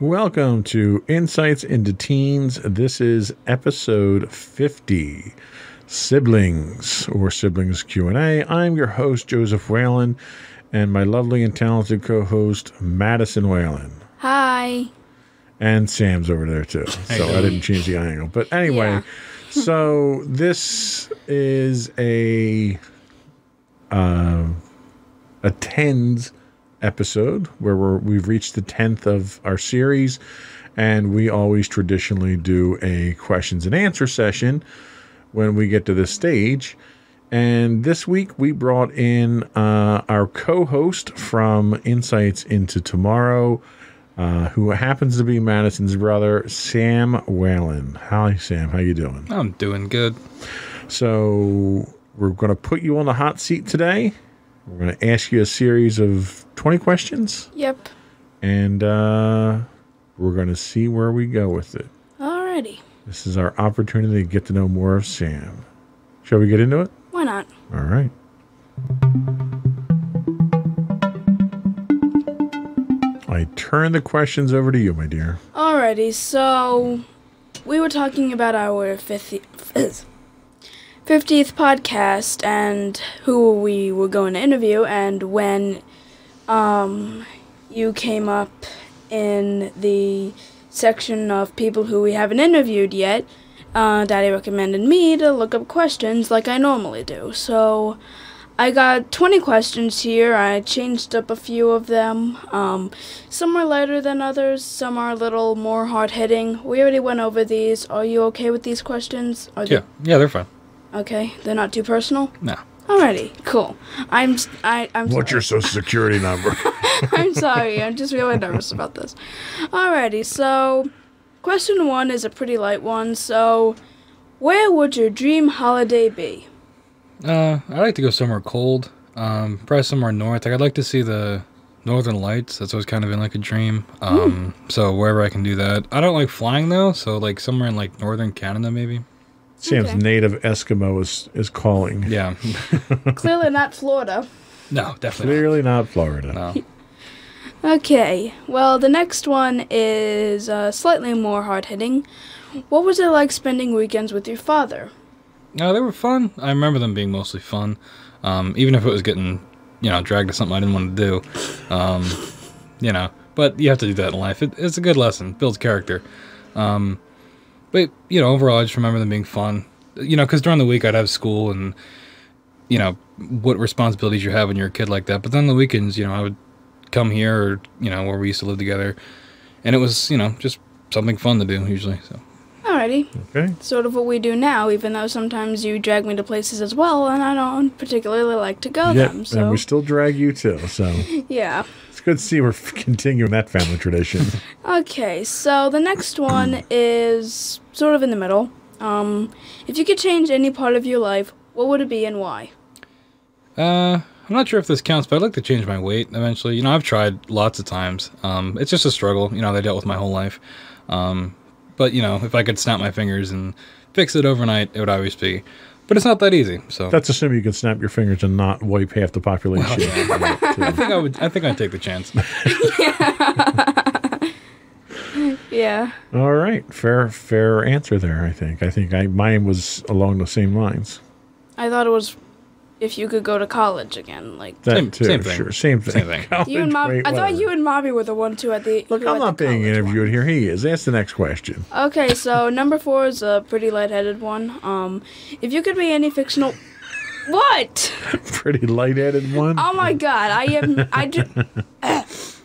Welcome to Insights into Teens. This is episode 50, Siblings or Siblings Q&A. I'm your host Joseph Whalen and my lovely and talented co-host Madison Whalen. Hi. And Sam's over there too. So I didn't change the angle. But anyway, Yeah. so this is a uh, a tens episode where we're, we've reached the 10th of our series and we always traditionally do a questions and answer session when we get to this stage and this week we brought in uh, our co-host from insights into tomorrow uh, who happens to be madison's brother sam whalen hi sam how you doing I'm doing good. so we're going to put you on the hot seat today. We're going to ask you a series of 20 questions, Yep. and uh, we're going to see where we go with it. Alrighty. This is our opportunity to get to know more of Sam. Shall we get into it? Why not? All right. I turn the questions over to you, my dear. Alrighty, so we were talking about our 50, 50th podcast and who we were going to interview and when um you came up in the section of people who we haven't interviewed yet, uh, Daddy recommended me to look up questions like I normally do. So I got 20 questions here. I changed up a few of them. Um, some are lighter than others, some are a little more hard hitting. We already went over these. Are you okay with these questions? Are Yeah, yeah, they're fine. Okay, they're not too personal? No. Alrighty, cool. I'm s- I I'm What's your social security number? I'm sorry. I'm just really nervous about this. Alrighty, so question one is a pretty light one. So, where would your dream holiday be? Uh, I like to go somewhere cold. Um, probably somewhere north. Like I'd like to see the northern lights. That's always kind of been like a dream. Um, so wherever I can do that. I don't like flying though. So like somewhere in like northern Canada maybe. Sam's Okay. native Eskimo is, is calling. Yeah. Clearly not Florida. no, definitely. Clearly not Florida. No. Okay, well, the next one is uh, slightly more hard hitting. What was it like spending weekends with your father? No, they were fun. I remember them being mostly fun. Um, even if it was getting, you know, dragged to something I didn't want to do. Um, you know, but you have to do that in life. It, it's a good lesson, builds character. Um, but you know, overall, I just remember them being fun. You know, because during the week I'd have school and, you know, what responsibilities you have when you're a kid like that. But then the weekends, you know, I would come here or you know where we used to live together, and it was you know just something fun to do usually. So Alrighty, Okay. sort of what we do now, even though sometimes you drag me to places as well, and I don't particularly like to go Yep, them. and So, we still drag you too. So yeah. it's good to see we're continuing that family tradition. Okay, so the next one is sort of in the middle. Um, if you could change any part of your life, what would it be and why? Uh, I'm not sure if this counts, but I'd like to change my weight eventually. You know, I've tried lots of times. Um, it's just a struggle. You know, that I dealt with my whole life. Um, but you know, if I could snap my fingers and fix it overnight, it would always be. But it's not that easy. So That's assuming you can snap your fingers and not wipe half the population. I think I would. I think I'd take the chance. Yeah. All right, fair fair answer there. I think. I think I mine was along the same lines. I thought it was if you could go to college again. Like That Same- too. same thing. Sure, same thing. Same thing. College you and Mob- weight, I thought whatever. you and Mobby were the one two at the. Look, I'm not the being college interviewed one. here. He is. Ask the next question. Okay, so number four is a pretty lightheaded one. Um, if you could be any fictional, What? Pretty lightheaded one. Oh my god, I am. I just.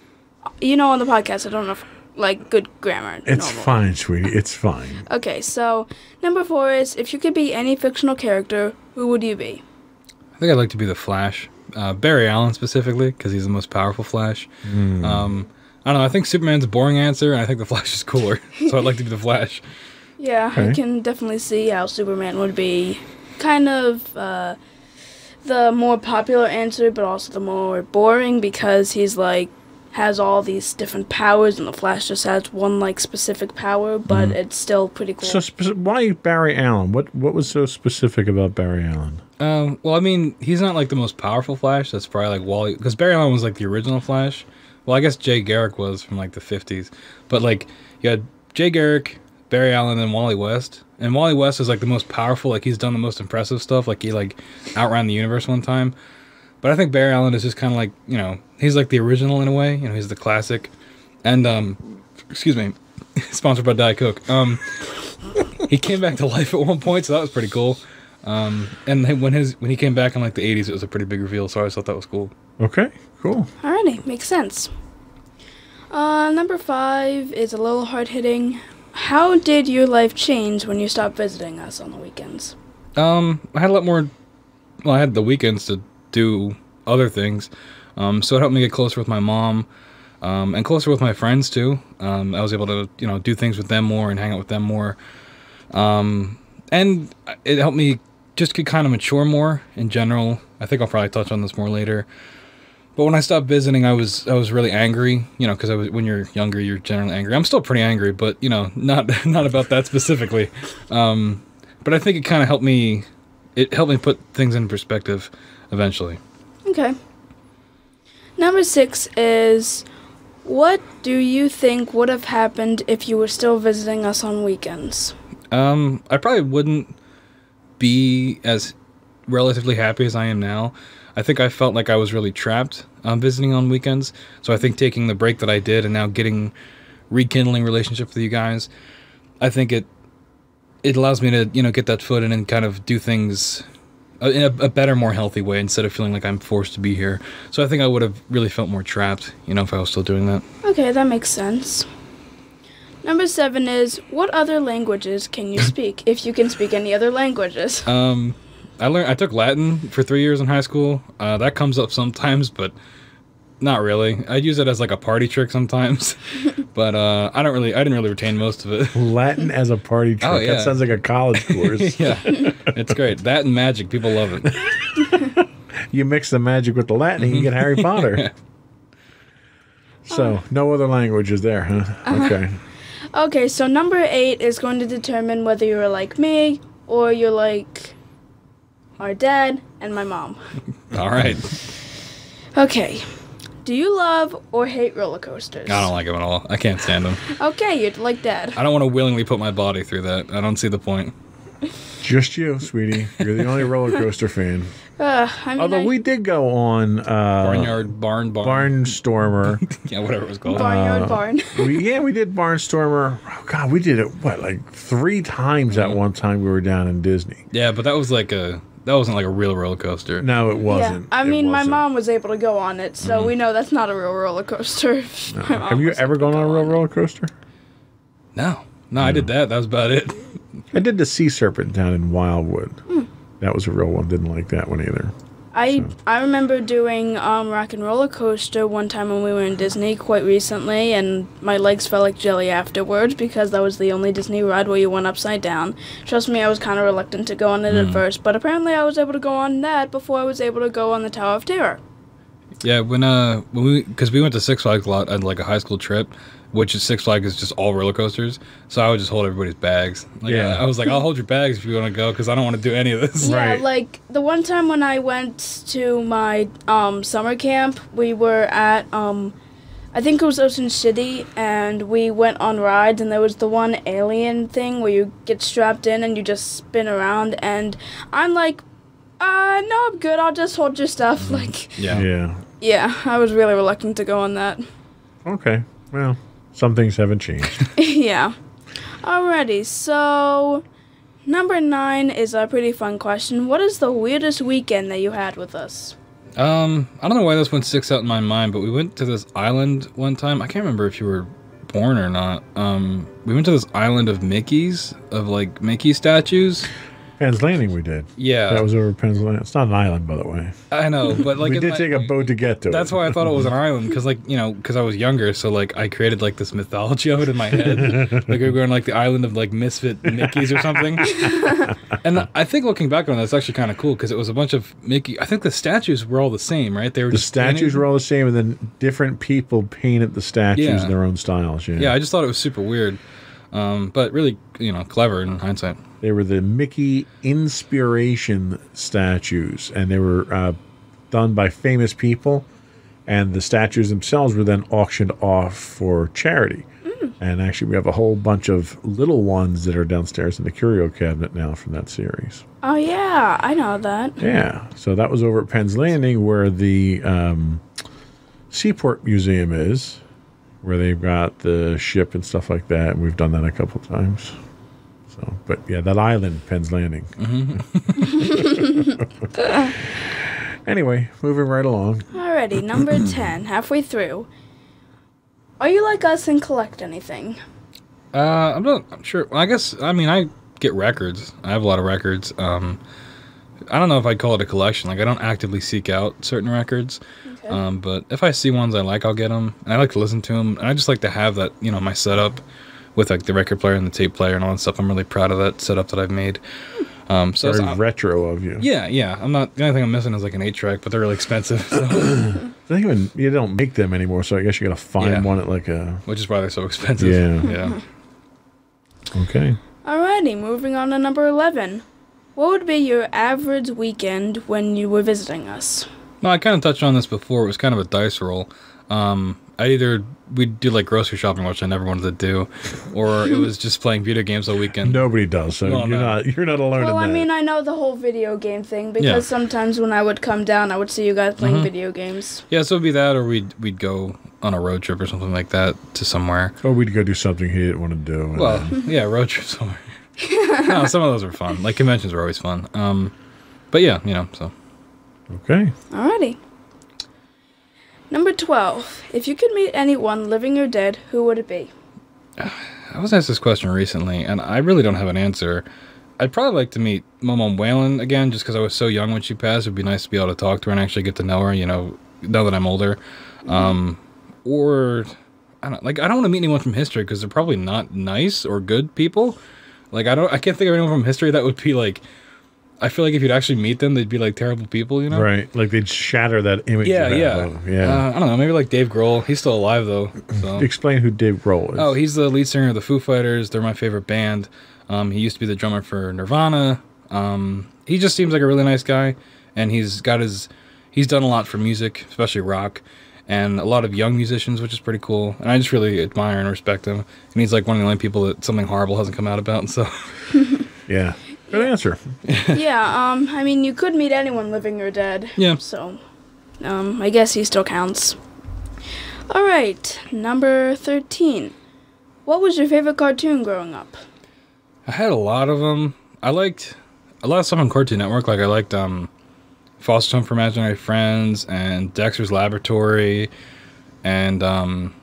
you know, on the podcast, I don't know if, like good grammar. it's normal. fine, sweetie. It's fine. Okay, so number four is if you could be any fictional character, who would you be? I think I'd like to be the Flash, uh, Barry Allen specifically, because he's the most powerful Flash. Um, I don't know. I think Superman's a boring answer, and I think the Flash is cooler. so I'd like to be the Flash. Yeah, I can definitely see how Superman would be kind of uh, the more popular answer, but also the more boring because he's like has all these different powers, and the Flash just has one like specific power, but it's still pretty cool. So, speci- why Barry Allen? What What was so specific about Barry Allen? Um, well, I mean, he's not like the most powerful Flash. That's probably like Wally, because Barry Allen was like the original Flash. Well, I guess Jay Garrick was from like the '50s, but like you had Jay Garrick, Barry Allen, and Wally West. And Wally West is like the most powerful. Like he's done the most impressive stuff. Like he like outran the universe one time. But I think Barry Allen is just kind of like you know he's like the original in a way. You know he's the classic. And um, excuse me, sponsored by Diet Coke. Um, he came back to life at one point, so that was pretty cool. Um, and when his when he came back in like the '80s, it was a pretty big reveal. So I always thought that was cool. Okay, cool. Alrighty, makes sense. Uh, number five is a little hard hitting. How did your life change when you stopped visiting us on the weekends? Um, I had a lot more. Well, I had the weekends to do other things, um, so it helped me get closer with my mom, um, and closer with my friends too. Um, I was able to you know do things with them more and hang out with them more, um, and it helped me just get kind of mature more in general. I think I'll probably touch on this more later. But when I stopped visiting, I was I was really angry, you know, because I was when you're younger, you're generally angry. I'm still pretty angry, but you know, not not about that specifically. Um, but I think it kind of helped me. It helped me put things in perspective, eventually. Okay. Number six is what do you think would have happened if you were still visiting us on weekends? Um, I probably wouldn't be as relatively happy as I am now. I think I felt like I was really trapped um, visiting on weekends. So I think taking the break that I did and now getting rekindling relationship with you guys, I think it it allows me to you know get that foot in and kind of do things in a, a better, more healthy way instead of feeling like I'm forced to be here. So I think I would have really felt more trapped, you know, if I was still doing that. Okay, that makes sense. Number seven is what other languages can you speak if you can speak any other languages? Um, I learned I took Latin for three years in high school. Uh, that comes up sometimes, but not really. I use it as like a party trick sometimes, but uh, I don't really. I didn't really retain most of it. Latin as a party trick. Oh, yeah. That sounds like a college course. yeah, it's great. That and magic, people love it. You mix the magic with the Latin, and you get Harry Potter. So, no other languages there, huh? Okay. Okay, so number eight is going to determine whether you're like me or you're like our dad and my mom. All right, Okay. Do you love or hate roller coasters? I don't like them at all. I can't stand them. Okay, you're like dad. I don't want to willingly put my body through that. I don't see the point. Just you, sweetie. You're the only roller coaster fan. Uh, I mean, Although I- we did go on uh, Barnyard, barn, barn, Barnstormer. yeah, whatever it was called. barnyard uh, barn. we, yeah, we did Barnstormer. Oh, God, we did it, what, like three times at one time we were down in Disney. yeah, but that was like a that wasn't like a real roller coaster. No, it wasn't. Yeah. I It mean, my wasn't. mom was able to go on it, so we know that's not a real roller coaster. My mom Have you ever able to gone on a go real roller coaster? No, no, I did that. That was about it. I did the Sea Serpent down in Wildwood. Hmm. That was a real one. Didn't like that one either. I I remember doing um, Rock and Roller Coaster one time when we were in Disney quite recently, and my legs felt like jelly afterwards because that was the only Disney ride where you went upside down. Trust me, I was kind of reluctant to go on it at first, but apparently I was able to go on that before I was able to go on the Tower of Terror. Yeah, when uh when we because we went to Six Flags a lot on like a high school trip, which is Six Flags is just all roller coasters. So I would just hold everybody's bags. Like, Yeah. I, I was like, I'll hold your bags if you want to go because I don't want to do any of this. Yeah, Right. like the one time when I went to my um, summer camp, we were at um, I think it was Ocean City, and we went on rides, and there was the one alien thing where you get strapped in and you just spin around, and I'm like, uh, no, I'm good. I'll just hold your stuff. Like, Yeah. Yeah. yeah, I was really reluctant to go on that. Okay. Well, some things haven't changed. yeah. Alrighty, so Number nine is a pretty fun question. What is the weirdest weekend that you had with us? Um, I don't know why this one sticks out in my mind, but we went to this island one time. I can't remember if you were born or not. Um, we went to this island of Mickey's, of like Mickey statues. Penn's Landing we did. Yeah, That was over Penn's Landing. It's not an island, by the way. I know, but like we did my- take a boat to get to That's it. why I thought it was an island, because like you know, because I was younger, so like I created like this mythology of it in my head, like we were going like the island of like misfit Mickey's or something. and I think looking back on it, it's actually kind of cool because it was a bunch of Mickey. I think the statues were all the same, right? They were The just painted- statues were all the same, and then different people painted the statues Yeah. in their own styles. Yeah. Yeah, I just thought it was super weird, um, but really, you know, clever in hindsight. They were the Mickey inspiration statues, and they were uh, done by famous people. And the statues themselves were then auctioned off for charity. And actually, we have a whole bunch of little ones that are downstairs in the curio cabinet now from that series. Oh yeah, I know that. Yeah. So that was over at Penn's Landing, where the um, Seaport Museum is, where they've got the ship and stuff like that. And we've done that a couple times. So, but yeah, that island, Penn's Landing. anyway, moving right along. Alrighty, number ten, halfway through. Are you like us and collect anything? Uh, I'm not. I'm sure. Well, I guess. I mean, I get records. I have a lot of records. Um, I don't know if I'd call it a collection. Like, I don't actively seek out certain records. Okay. Um, but if I see ones I like, I'll get them, and I like to listen to them. And I just like to have that, you know, my setup with like the record player and the tape player and all that stuff. I'm really proud of that setup that I've made. Um, so Very it's- retro of you. yeah, yeah. I'm not. The only thing I'm missing is like an eight track, but they're really expensive. So, I think even you don't make them anymore, so I guess you got to find Yeah. one at like a. which is why they're so expensive. Yeah. Yeah. Okay. Alrighty, moving on to number eleven. What would be your average weekend when you were visiting us? No, I kind of touched on this before. It was kind of a dice roll. Um, I either we'd do like grocery shopping, which I never wanted to do, or it was just playing video games all weekend. Nobody does, so Well, you're no. not you're not alone Well, in I that. mean, I know the whole video game thing because Yeah. sometimes when I would come down, I would see you guys playing Mhm. video games. Yeah, so it'd be that, or we'd we'd go on a road trip or something like that to somewhere. or we'd go do something he didn't want to do. Well, then- yeah, road trip somewhere. no, some of those were fun. Like conventions were always fun. Um, but yeah, you know, so okay. Alrighty. Number 12. If you could meet anyone, living or dead, who would it be? I was asked this question recently, and I really don't have an answer. I'd probably like to meet Momo Whalen again, just because I was so young when she passed. It'd be nice to be able to talk to her and actually get to know her. You know, now that I'm older, um, or I don't like. I don't want to meet anyone from history because they're probably not nice or good people. Like I don't. I can't think of anyone from history that would be like. I feel like if you'd actually meet them, they'd be like terrible people. You know? Right. Like they'd shatter that image. Yeah, yeah, yeah. Uh, I don't know. Maybe like Dave Grohl. He's still alive though. So. Explain who Dave Grohl is. Oh, he's the lead singer of the Foo Fighters. They're my favorite band. Um, he used to be the drummer for Nirvana. Um, he just seems like a really nice guy, and he's got his. He's done a lot for music, especially rock, and a lot of young musicians, which is pretty cool. And I just really admire and respect him. And he's like one of the only people that something horrible hasn't come out about. So yeah. Good answer. yeah, um, I mean, you could meet anyone, living or dead. Yeah. So, um, I guess he still counts. Alright, number 13. What was your favorite cartoon growing up? I had a lot of them. I liked a lot of stuff on Cartoon Network. Like I liked um, Foster Home for Imaginary Friends and Dexter's Laboratory, and um,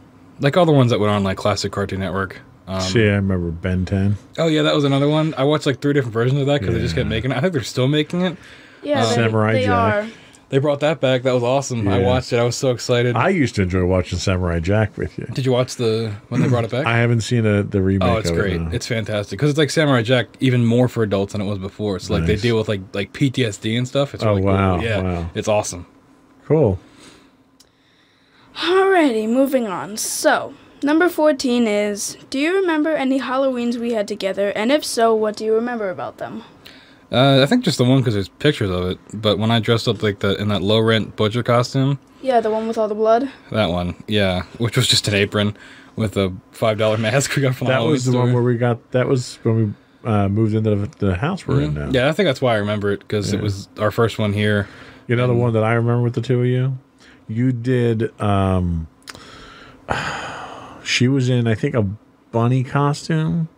like all the ones that went on like classic Cartoon Network. Um, See, I remember Ben 10. Oh yeah, that was another one. I watched like three different versions of that because they just kept making it. I think they're still making it. Yeah, they, Samurai they Jack. are. They brought that back. That was awesome. I watched it. I was so excited. I used to enjoy watching Samurai Jack with you. Did you watch the when they brought it back? I haven't seen a, the remake. Oh, it's of great. It, no. It's fantastic because it's like Samurai Jack, even more for adults than it was before. It's like they deal with like like PTSD and stuff. It's Oh, really wow, cool. Yeah, wow. it's awesome. cool. Alrighty, moving on. So, number 14 is Do you remember any Halloweens we had together? And if so, what do you remember about them? Uh, I think just the one because there's pictures of it. But when I dressed up like the in that low rent butcher costume, Yeah, the one with all the blood? that one, yeah, which was just an apron with a five dollar mask we got from the That Halloween was the store. one where we got. That was when we uh, moved into the, the house we're in now. Mhm. Yeah, I think that's why I remember it because it was our first one here. You know the one that I remember with the two of you? You did um she was in I think a bunny costume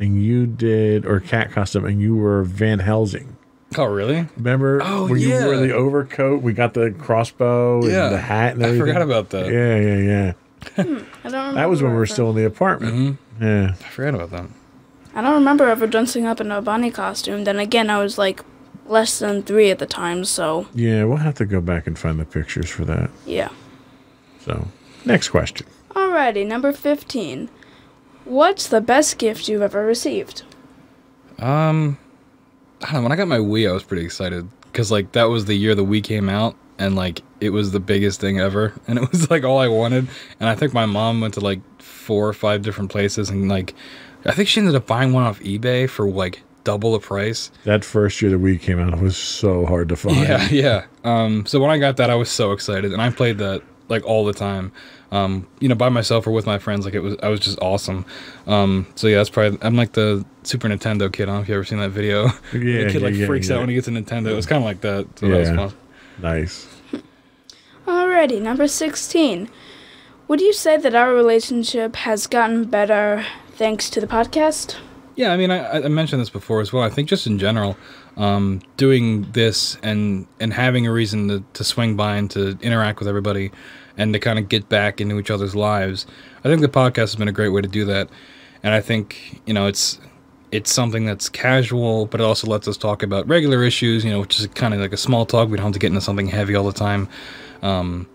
and you did or cat costume, and you were Van Helsing. Oh, really? Remember Oh, when you wore the overcoat? We got the crossbow and Yeah. the hat and I forgot about that. Yeah, yeah, yeah. I don't. That was when we were still in the apartment. Mm-hmm. Yeah. I forgot about that. I don't remember ever dressing up in a bunny costume. Then again, I was like less than three at the time, so Yeah, we'll have to go back and find the pictures for that. yeah. So, next question. Alrighty, number 15. What's the best gift you've ever received? Um, I don't know. When I got my Wii, I was pretty excited because like that was the year the Wii came out, and like it was the biggest thing ever, and it was like all I wanted. And I think my mom went to like four or five different places, and like I think she ended up buying one off eBay for like double the price. That first year the Wii came out was so hard to find. Yeah, yeah. Um, so when I got that, I was so excited, and I played that like all the time. Um, you know, by myself or with my friends, like it was, I was just awesome. Um, so yeah, that's probably. I'm like the Super Nintendo kid. I don't know if you ever seen that video. Yeah, the kid like yeah, freaks yeah. out when he gets a Nintendo. It was kind of like that. So that was Yeah. fun. Nice. Alrighty, number 16. Would you say that our relationship has gotten better thanks to the podcast? Yeah, I mean, I, I mentioned this before as well. I think just in general, um, doing this and and having a reason to, to swing by and to interact with everybody and to kind of get back into each other's lives, I think the podcast has been a great way to do that. And I think you know it's it's something that's casual, but it also lets us talk about regular issues. You know, which is kind of like a small talk. We don't have to get into something heavy all the time. Um,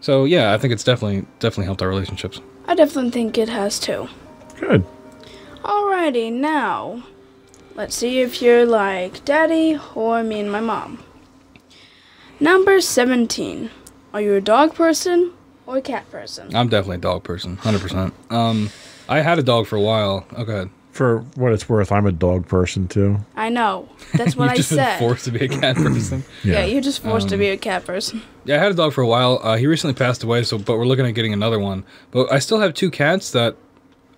so yeah, I think it's definitely definitely helped our relationships. I definitely think it has too. Good. Alrighty, now let's see if you're like daddy or me and my mom. Number 17. Are you a dog person or a cat person? I'm definitely a dog person, hundred percent. Um, I had a dog for a while. Go ahead. For what it's worth, I'm a dog person too. I know. That's what You've I just been said. forced to be a cat person. yeah. you're just forced Um, to be a cat person. yeah, I had a dog for a while. Uh, he recently passed away, so but we're looking at getting another one. But I still have two cats that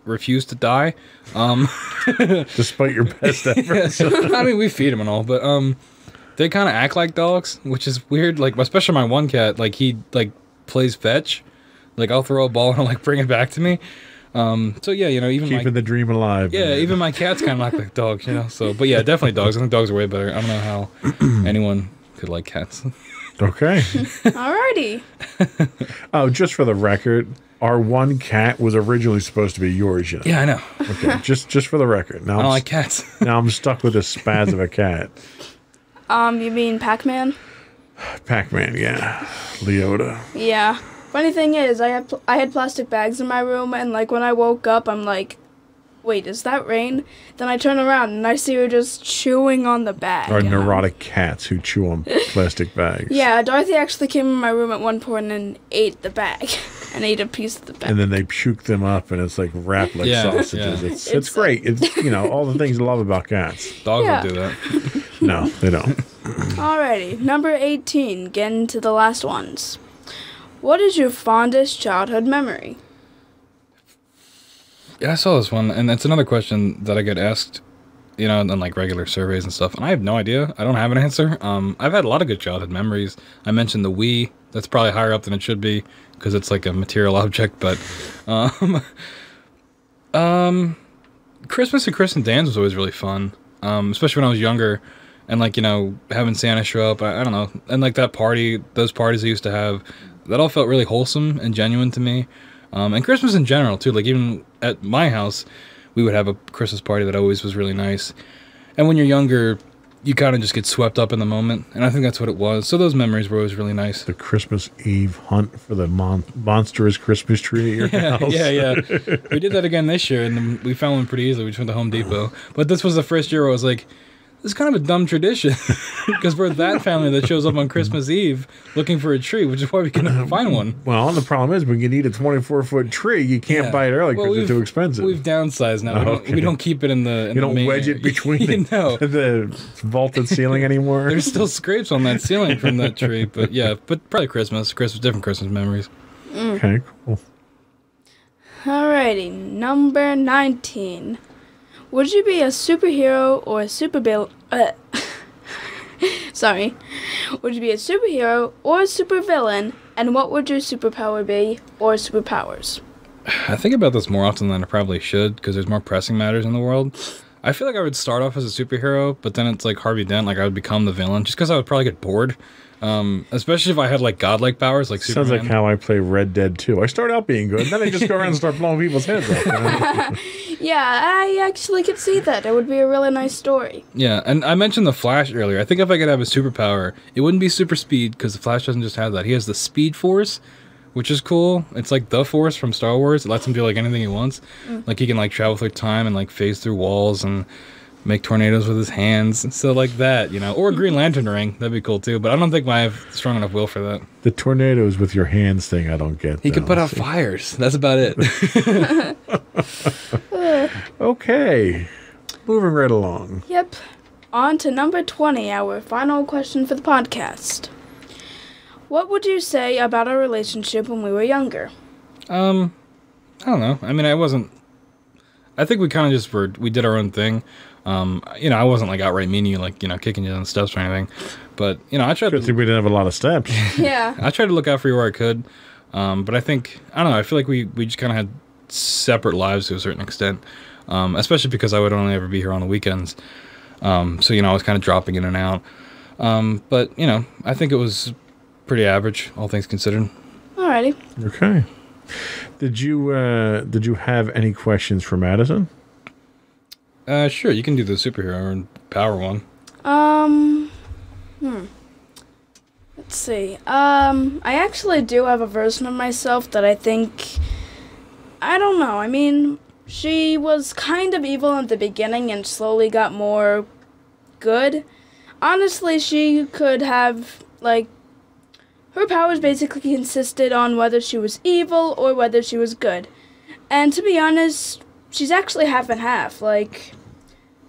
refuse to die. Um, Despite your best efforts. I mean, we feed them and all, but um, they kind of act like dogs, which is weird. Like especially my one cat, like he like plays fetch. Like I'll throw a ball and he'll like bring it back to me. Um, so yeah, you know, even Keeping my the dream alive. yeah, man. even my cats kind of act like dogs, you know. So, but yeah, definitely dogs. I think dogs are way better. I don't know how anyone could like cats. Okay. Alrighty. Oh, just for the record, our one cat was originally supposed to be yours, you know. yeah, I know. Okay. just just for the record. Now I I'm, like cats. now I'm stuck with this spaz of a cat. Um, you mean Pac-Man? Pac-Man, yeah. Leota. Yeah. Funny thing is, I had pl- I had plastic bags in my room, and like when I woke up, I'm like, "Wait, is that rain?" Then I turn around and I see her just chewing on the bag. Our and neurotic cats who chew on plastic bags. Yeah, Dorothy actually came in my room at one point and ate the bag, and ate a piece of the bag. And then they puke them up, and it's like wrapped like Yeah, sausages. yeah. It's, it's It's- great. It's you know all the things I love about cats. Dogs Yeah. will do that. No, they don't. Alrighty, number 18, getting to the last ones. What is your fondest childhood memory? Yeah, I saw this one, and it's another question that I get asked, you know, on like regular surveys and stuff, and I have no idea. I don't have an answer. Um, I've had a lot of good childhood memories. I mentioned the Wii. That's probably higher up than it should be because it's like a material object, but um, um, Christmas and Chris and Dan's was always really fun, um, especially when I was younger, and like you know having Santa show up. I, I don't know, and like that party, those parties I used to have, that all felt really wholesome and genuine to me. Um, and Christmas in general too. Like even at my house, we would have a Christmas party that always was really nice. And when you're younger, you kind of just get swept up in the moment, and I think that's what it was. So those memories were always really nice. The Christmas Eve hunt for the mon- monstrous Christmas tree at your Yeah, house. yeah, yeah. We did that again this year, and we found one pretty easily. We just went to Home Depot. But this was the first year where I was like, this is kind of a dumb tradition because we're that family that shows up on Christmas Eve looking for a tree, which is why we couldn't find one. Well, the problem is when you need a 24 foot tree, you can't Yeah. buy it early Well, because it's we've- too expensive. We've downsized now. We, don't, we don't keep it in the. In you don't main wedge it between you the, know. the vaulted ceiling anymore. There's still scrapes on that ceiling from that tree, but yeah, but probably Christmas. Christmas, different Christmas memories. okay, cool. Alrighty, number 19. Would you be a superhero or a supervillain? Uh, sorry. Would you be a superhero or a supervillain? And what would your superpower be or superpowers? I think about this more often than I probably should because there's more pressing matters in the world. I feel like I would start off as a superhero, but then it's like Harvey Dent, like I would become the villain just because I would probably get bored. Um, especially if I had like godlike powers like Sounds Superman. like how I play Red Dead 2. I start out being good, then I just go around and start blowing people's heads off. Yeah, I actually could see that. It would be a really nice story. Yeah, and I mentioned the Flash earlier. I think if I could have a superpower, it wouldn't be super speed because the Flash doesn't just have that. He has the Speed Force, which is cool. It's like the Force from Star Wars. It lets him do like anything he wants. Mm. Like he can like travel through time and like phase through walls and make tornadoes with his hands. So like that, you know, or a Green Lantern ring. That'd be cool too. But I don't think I have strong enough will for that. the tornadoes with your hands thing, I don't get. He could put out fires. That's about it. Okay. Moving right along. Yep. On to number 20, our final question for the podcast. What would you say about our relationship when we were younger? Um, I don't know. I mean, I wasn't. I think we kind of just were. We did our own thing. Um, you know, I wasn't like outright mean you, like you know, kicking you on the steps or anything. But you know, I tried Good to. thing we didn't have a lot of steps. Yeah. I tried to look out for you where I could. Um, but I think I don't know. I feel like we we just kind of had separate lives to a certain extent. Um, especially because I would only ever be here on the weekends. Um, so you know, I was kind of dropping in and out. Um, but you know, I think it was pretty average, all things considered. Alrighty. Okay. Did you uh did you have any questions for Madison? Uh, sure, you can do the superhero and power one. Um, hmm. Let's see. Um, I actually do have a version of myself that I think. I don't know. I mean, she was kind of evil at the beginning and slowly got more good. Honestly, she could have, like. Her powers basically consisted on whether she was evil or whether she was good. And to be honest, she's actually half and half. Like,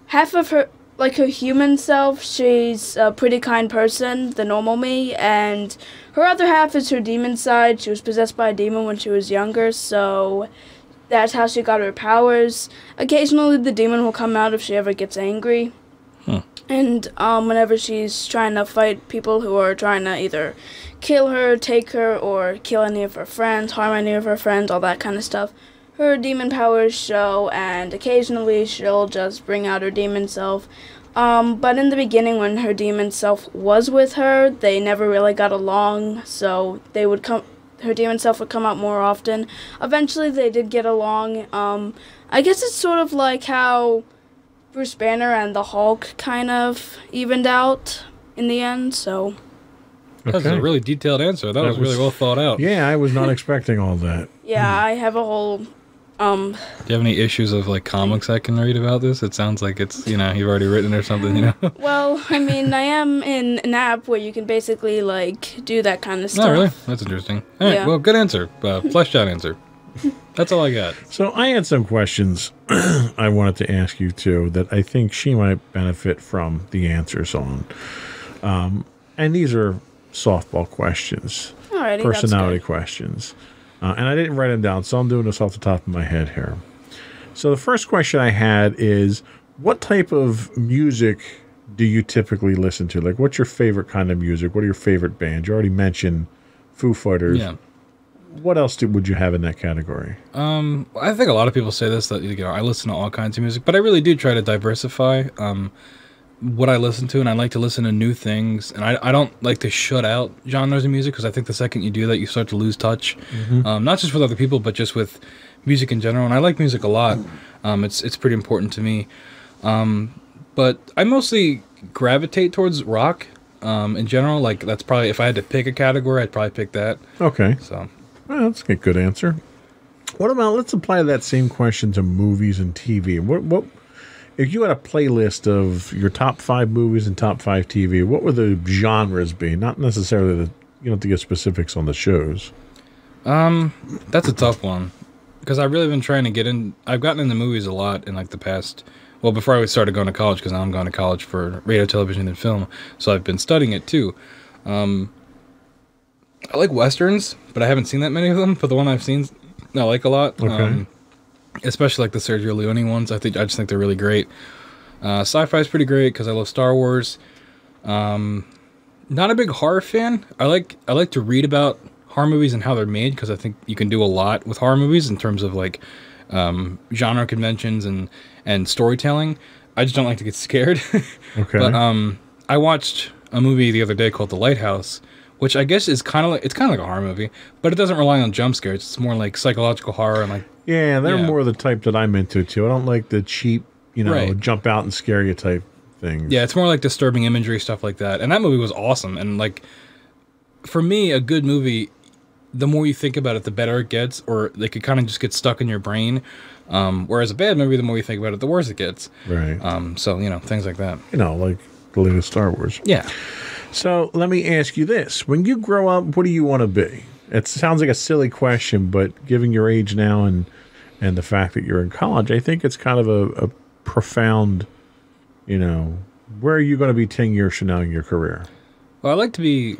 half of her like her human self, she's a pretty kind person, the normal me, and her other half is her demon side. She was possessed by a demon when she was younger, so that's how she got her powers. Occasionally, the demon will come out if she ever gets angry. Huh. And um, whenever she's trying to fight people who are trying to either kill her, take her, or kill any of her friends, harm any of her friends, all that kind of stuff, her demon powers show, and occasionally she'll just bring out her demon self. Um, but in the beginning, when her demon self was with her, they never really got along, so they would come. Her demon self would come out more often. Eventually, they did get along. Um, I guess it's sort of like how Bruce Banner and the Hulk kind of evened out in the end. So That's Okay. a really detailed answer. That, That was, really well thought out. Yeah, I was not expecting all that. yeah, I have a whole um Do you have any issues of like comics I can read about this? It sounds like it's you know you've already written or something. You know. Well, I mean, I am in an app where you can basically like do that kind of stuff. oh really? That's interesting. All right. Yeah. Well, good answer. Uh, fleshed out answer. That's all I got. So I had some questions I wanted to ask you too that I think she might benefit from the answers on. Um, and these are softball questions, Alrighty, personality That's questions. Uh, and I didn't write them down, so I'm doing this off the top of my head here. So the first question I had is what type of music do you typically listen to? Like, what's your favorite kind of music? What are your favorite bands? You already mentioned Foo Fighters. Yeah. What else do, would you have in that category? Um, I think a lot of people say this that you know I listen to all kinds of music, but I really do try to diversify um, what I listen to, and I like to listen to new things. And I, I don't like to shut out genres of music because I think the second you do that, you start to lose touch, um, not just with other people, but just with music in general. And I like music a lot. Um, it's it's pretty important to me. Um, but I mostly gravitate towards rock um, in general. Like that's probably if I had to pick a category, I'd probably pick that. Okay. So Well, that's a good answer. What about let's apply that same question to movies and TV. What what if you had a playlist of your top five movies and top five TV? What would the genres be? Not necessarily the you don't have to get specifics on the shows. Um, that's a tough one because I've really been trying to get in. I've gotten into movies a lot in like the past. Well, before I started going to college, because now I'm going to college for radio, television, and film. So I've been studying it too. Um, I like westerns, but I haven't seen that many of them. But the one I've seen, I like a lot. Okay. Um, especially like the Sergio Leone ones. I think I just think they're really great. Uh, sci-fi is pretty great because I love Star Wars. Um, not a big horror fan. I like I like to read about horror movies and how they're made because I think you can do a lot with horror movies in terms of like um, genre conventions and and storytelling. I just don't like to get scared. Okay. But um, I watched a movie the other day called The Lighthouse, which I guess is kind of like it's kind of like a horror movie, but it doesn't rely on jump scares. It's more like psychological horror and like yeah, they're yeah. more the type that I'm into too. I don't like the cheap, you know, Right. jump out and scare you type things. Yeah, it's more like disturbing imagery stuff like that. And that movie was awesome. And like, for me, a good movie, the more you think about it, the better it gets, or they could kind of just get stuck in your brain. Um, whereas a bad movie, the more you think about it, the worse it gets. Right. Um, so you know things like that. you know, like the latest Star Wars. Yeah. So let me ask you this: When you grow up, what do you want to be? It sounds like a silly question, but given your age now and and the fact that you're in college, I think it's kind of a, a profound, you know, where are you going to be ten years from now in your career? Well, I like to be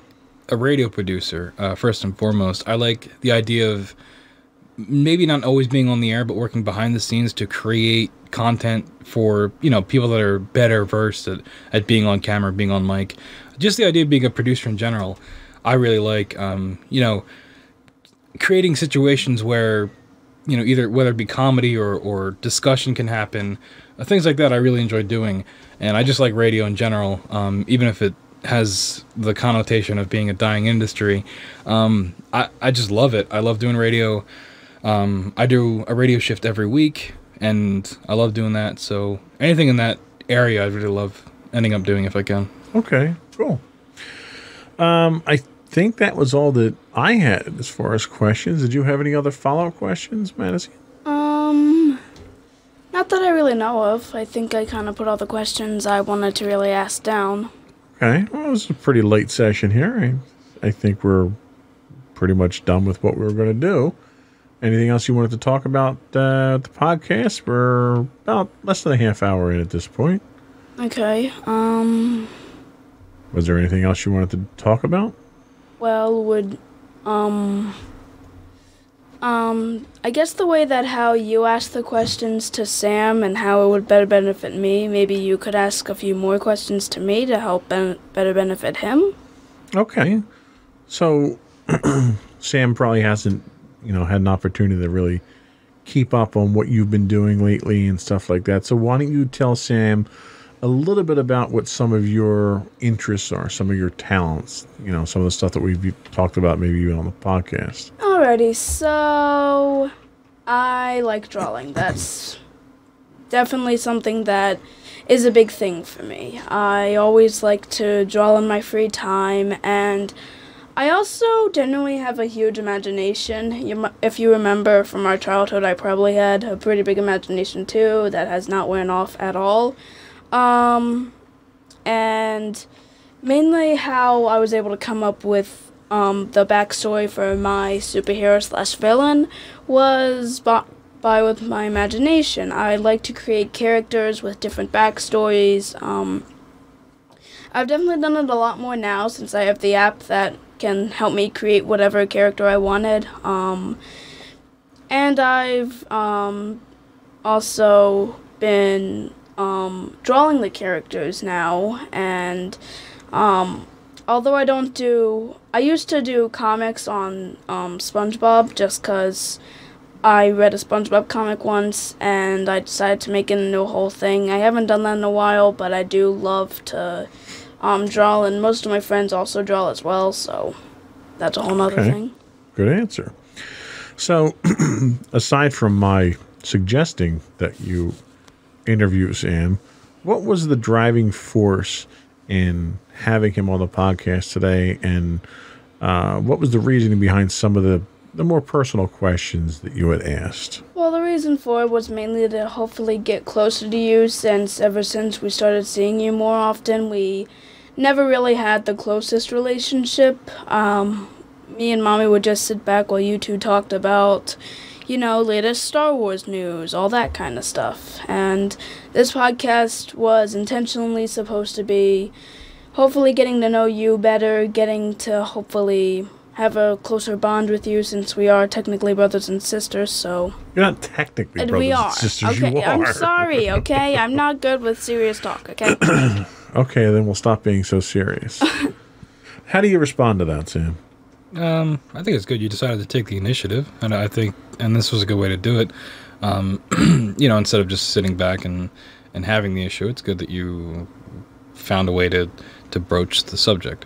a radio producer uh, first and foremost. I like the idea of maybe not always being on the air, but working behind the scenes to create content for you know people that are better versed at, at being on camera, being on mic. Just the idea of being a producer in general, I really like. Um, you know, creating situations where you know either whether it be comedy or or discussion can happen, uh, things like that. I really enjoy doing, and I just like radio in general, um, even if it has the connotation of being a dying industry. Um, I I just love it. I love doing radio. Um, I do a radio shift every week, and I love doing that. So anything in that area, I'd really love ending up doing if I can. Okay, cool. Um, I think that was all that I had as far as questions. Did you have any other follow up questions, Madison? Um, not that I really know of. I think I kind of put all the questions I wanted to really ask down. Okay, well, it was a pretty late session here. I, I think we're pretty much done with what we were going to do. Anything else you wanted to talk about uh, the podcast? We're about less than a half hour in at this point. Okay. Um. Was there anything else you wanted to talk about? Well, would um. Um, I guess the way that how you ask the questions to Sam and how it would better benefit me, maybe you could ask a few more questions to me to help ben- better benefit him. Okay, so Sam probably hasn't, you know, had an opportunity to really keep up on what you've been doing lately and stuff like that. So why don't you tell Sam a little bit about what some of your interests are, some of your talents, you know, some of the stuff that we've talked about maybe even on the podcast. Alrighty, so I like drawing. That's definitely something that is a big thing for me. I always like to draw in my free time, and I also generally have a huge imagination. You, if you remember from our childhood, I probably had a pretty big imagination too that has not worn off at all. Um, and mainly how I was able to come up with um, the backstory for my superhero slash villain was by, by with my imagination. I like to create characters with different backstories. Um, I've definitely done it a lot more now since I have the app that can help me create whatever character I wanted. Um, and I've um, also been um, drawing the characters now, and um, although I don't do, I used to do comics on um, SpongeBob just because I read a SpongeBob comic once, and I decided to make it into a whole thing. I haven't done that in a while, but I do love to um, draw, and most of my friends also draw as well, so that's a whole nother Okay. thing. Good answer. So, aside from my suggesting that you interview Sam, what was the driving force in having him on the podcast today, and uh, what was the reasoning behind some of the the more personal questions that you had asked? Well, the reason for it was mainly to hopefully get closer to you since ever since we started seeing you more often, we never really had the closest relationship. Um, me and mommy would just sit back while you two talked about, you know, latest Star Wars news, all that kind of stuff. And this podcast was intentionally supposed to be hopefully getting to know you better, getting to hopefully have a closer bond with you since we are technically brothers and sisters, so. You're not technically And brothers we are. and sisters. okay, you are. I'm sorry, okay? I'm not good with serious talk, okay? Okay, then we'll stop being so serious. How do you respond to that, Sam? Um, I think it's good you decided to take the initiative, and I think, and this was a good way to do it. Um, you know, instead of just sitting back and and having the issue, it's good that you found a way to to broach the subject.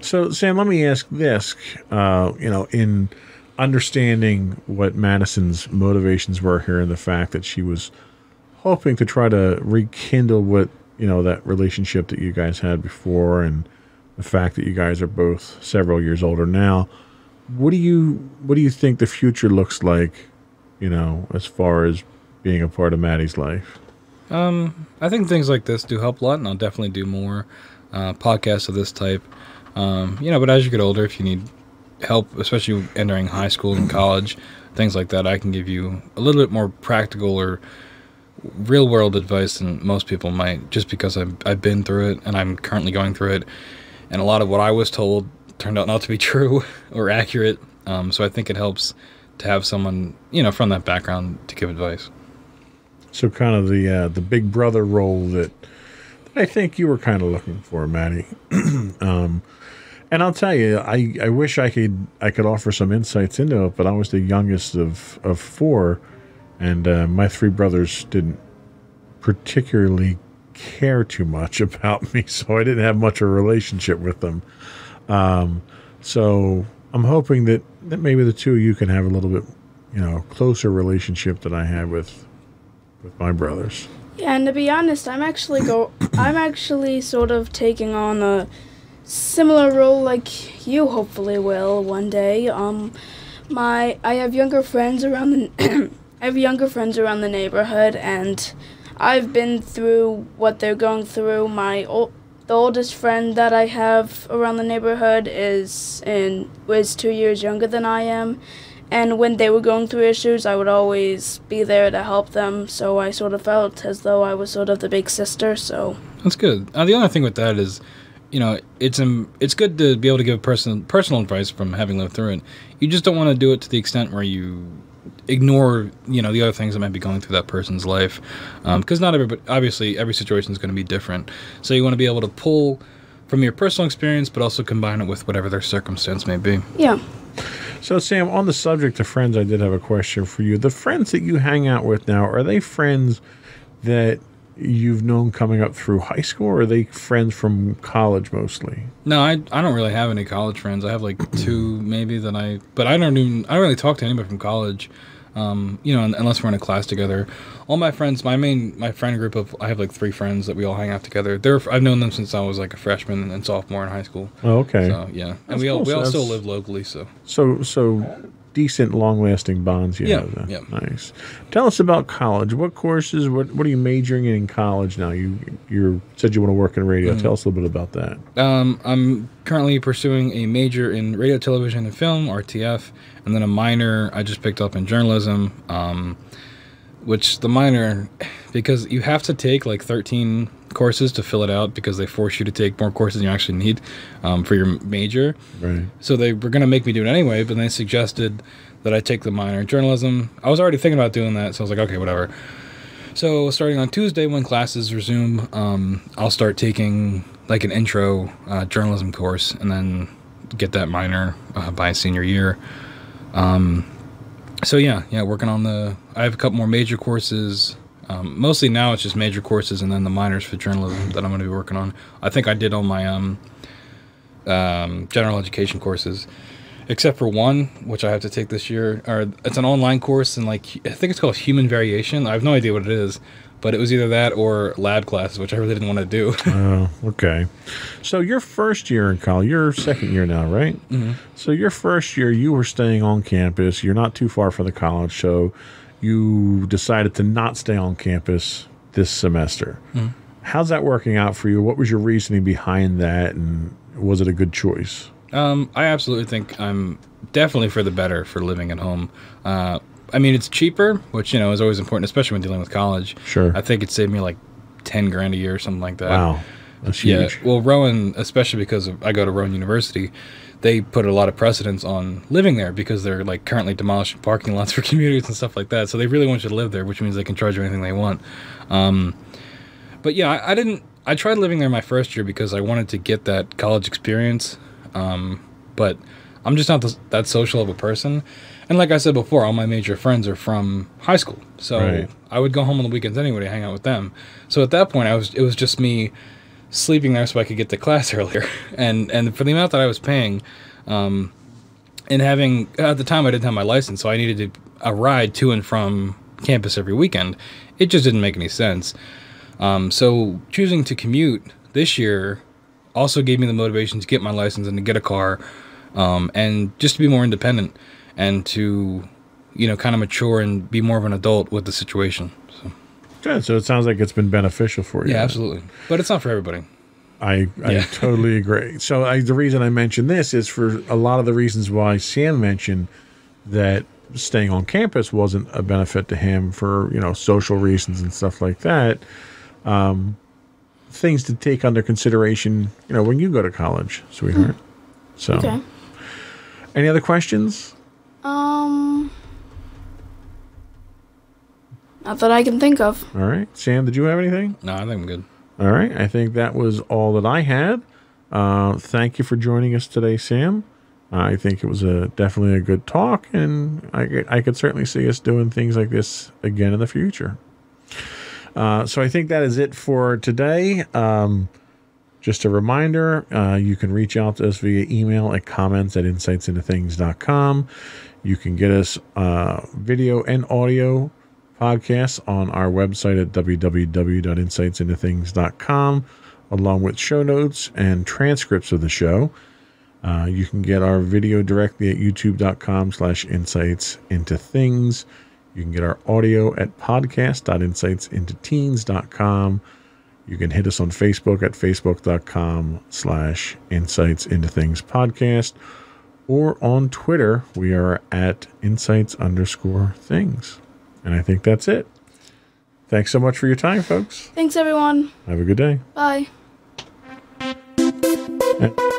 So, Sam, let me ask this. Uh, you know, in understanding what Madison's motivations were here and the fact that she was hoping to try to rekindle what, you know, that relationship that you guys had before and the fact that you guys are both several years older now, what do you what do you think the future looks like, you know, as far as being a part of Maddie's life? Um, I think things like this do help a lot, and I'll definitely do more uh, podcasts of this type. Um, you know, but as you get older, if you need help, especially entering high school and college, things like that, I can give you a little bit more practical or real world advice than most people might, just because I've, I've been through it and I'm currently going through it. And a lot of what I was told turned out not to be true or accurate. Um, so I think it helps to have someone, you know, from that background to give advice. So, kind of the uh, the big brother role that, that I think you were kind of looking for, Maddie. um, and I'll tell you, I, I wish I could I could offer some insights into it, but I was the youngest of of four, and uh, my three brothers didn't particularly care too much about me, so I didn't have much of a relationship with them. Um, so I'm hoping that that maybe the two of you can have a little bit, you know, closer relationship that I had with with my brothers. Yeah, and to be honest, I'm actually go. I'm actually sort of taking on a similar role like you hopefully will one day. Um, my I have younger friends around the. I have younger friends around the neighborhood, and I've been through what they're going through. My old, the oldest friend that I have around the neighborhood is in was two years younger than I am, and when they were going through issues, I would always be there to help them. So I sort of felt as though I was sort of the big sister. So That's good. Uh, the only thing with that is, you know, it's um, it's good to be able to give personal personal advice from having lived through it. You just don't want to do it to the extent where you ignore, you know, the other things that might be going through that person's life, because not everybody, obviously, every situation is going to be different. So you want to be able to pull from your personal experience, but also combine it with whatever their circumstance may be. yeah. So, Sam, on the subject of friends, I did have a question for you. The friends that you hang out with now, are they friends that you've known coming up through high school, or are they friends from college mostly? No, I, I don't really have any college friends. I have like two maybe that I, but I don't even I don't really talk to anybody from college. Um, you know, unless we're in a class together. All my friends, my main my friend group of I have like three friends that we all hang out together. They're I've known them since I was like a freshman and sophomore in high school. Oh, okay. So yeah, and That's we all cool. we So all still live locally. So So, so decent, long-lasting bonds you Yeah, have. Yeah. Nice. Tell us about college. What courses? What What are you majoring in in college now? You you said you want to work in radio. Mm-hmm. Tell us a little bit about that. Um, I'm currently pursuing a major in radio, television, and film (RTF), and then a minor I just picked up in journalism. Um, which the minor, because you have to take like 13 courses to fill it out because they force you to take more courses than you actually need um, for your major. Right. So they were going to make me do it anyway, but they suggested that I take the minor in journalism. I was already thinking about doing that, so I was like, okay, whatever. So starting on Tuesday, when classes resume, um, I'll start taking like an intro uh, journalism course, and then get that minor uh, by senior year. Um, so yeah, yeah, working on the. I have a couple more major courses. Um, mostly now it's just major courses, and then the minors for journalism that I'm going to be working on. I think I did all my um, um, general education courses, except for one, which I have to take this year. Or it's an online course, and like I think it's called Human Variation. I have no idea what it is, but it was either that or lab classes, which I really didn't want to do. Oh, okay. So your first year in college, your second year now, right? Mm-hmm. So your first year, you were staying on campus. You're not too far from the college, so you decided to not stay on campus this semester. How's that working out for you? What was your reasoning behind that, and was it a good choice? Um, I absolutely think I'm definitely for the better for living at home. Uh, I mean, it's cheaper, which you know is always important, especially when dealing with college. Sure. I think it saved me like ten grand a year or something like that. Wow, that's Yeah. huge. Well, Rowan, especially because of, I go to Rowan University, they put a lot of precedence on living there because they're like currently demolishing parking lots for commuters and stuff like that. So they really want you to live there, which means they can charge you anything they want. Um, but yeah, I, I didn't. I tried living there my first year because I wanted to get that college experience. Um, but I'm just not th- that social of a person. And like I said before, all my major friends are from high school, so Right. I would go home on the weekends anyway to hang out with them. So at that point, I was it was just me sleeping there so I could get to class earlier, and and for the amount that I was paying, um, and having at the time I didn't have my license, so I needed to, a ride to and from campus every weekend. It just didn't make any sense. Um, so choosing to commute this year also gave me the motivation to get my license and to get a car, um, and just to be more independent and to, you know, kind of mature and be more of an adult with the situation. So, Good. So it sounds like it's been beneficial for you. yeah, absolutely. But it's not for everybody. I, I Yeah. totally agree. So I, the reason I mentioned this is for a lot of the reasons why Sam mentioned that staying on campus wasn't a benefit to him for you know social reasons and stuff like that. Um, things to take under consideration, you know, when you go to college, sweetheart. So, Okay. any other questions? Um. Not that I can think of. All right, Sam, did you have anything? No, I think I'm good. All right. I think that was all that I had. Uh, thank you for joining us today, Sam. I think it was a definitely a good talk, and I, could- I could certainly see us doing things like this again in the future. Uh, so I think that is it for today. Um, just a reminder, uh, you can reach out to us via email at comments at insightsintothings.com. You can get us uh, video and audio podcasts on our website at www.insightsintothings.com, along with show notes and transcripts of the show. Uh, you can get our video directly at youtube.com slash insights into things. You can get our audio at podcast.insightsintothings.com. You can hit us on Facebook at facebook.com slash insights into things podcast or on Twitter. We are at insights underscore things. And I think that's it. Thanks so much for your time, folks. Thanks, everyone. Have a good day. Bye. Eh.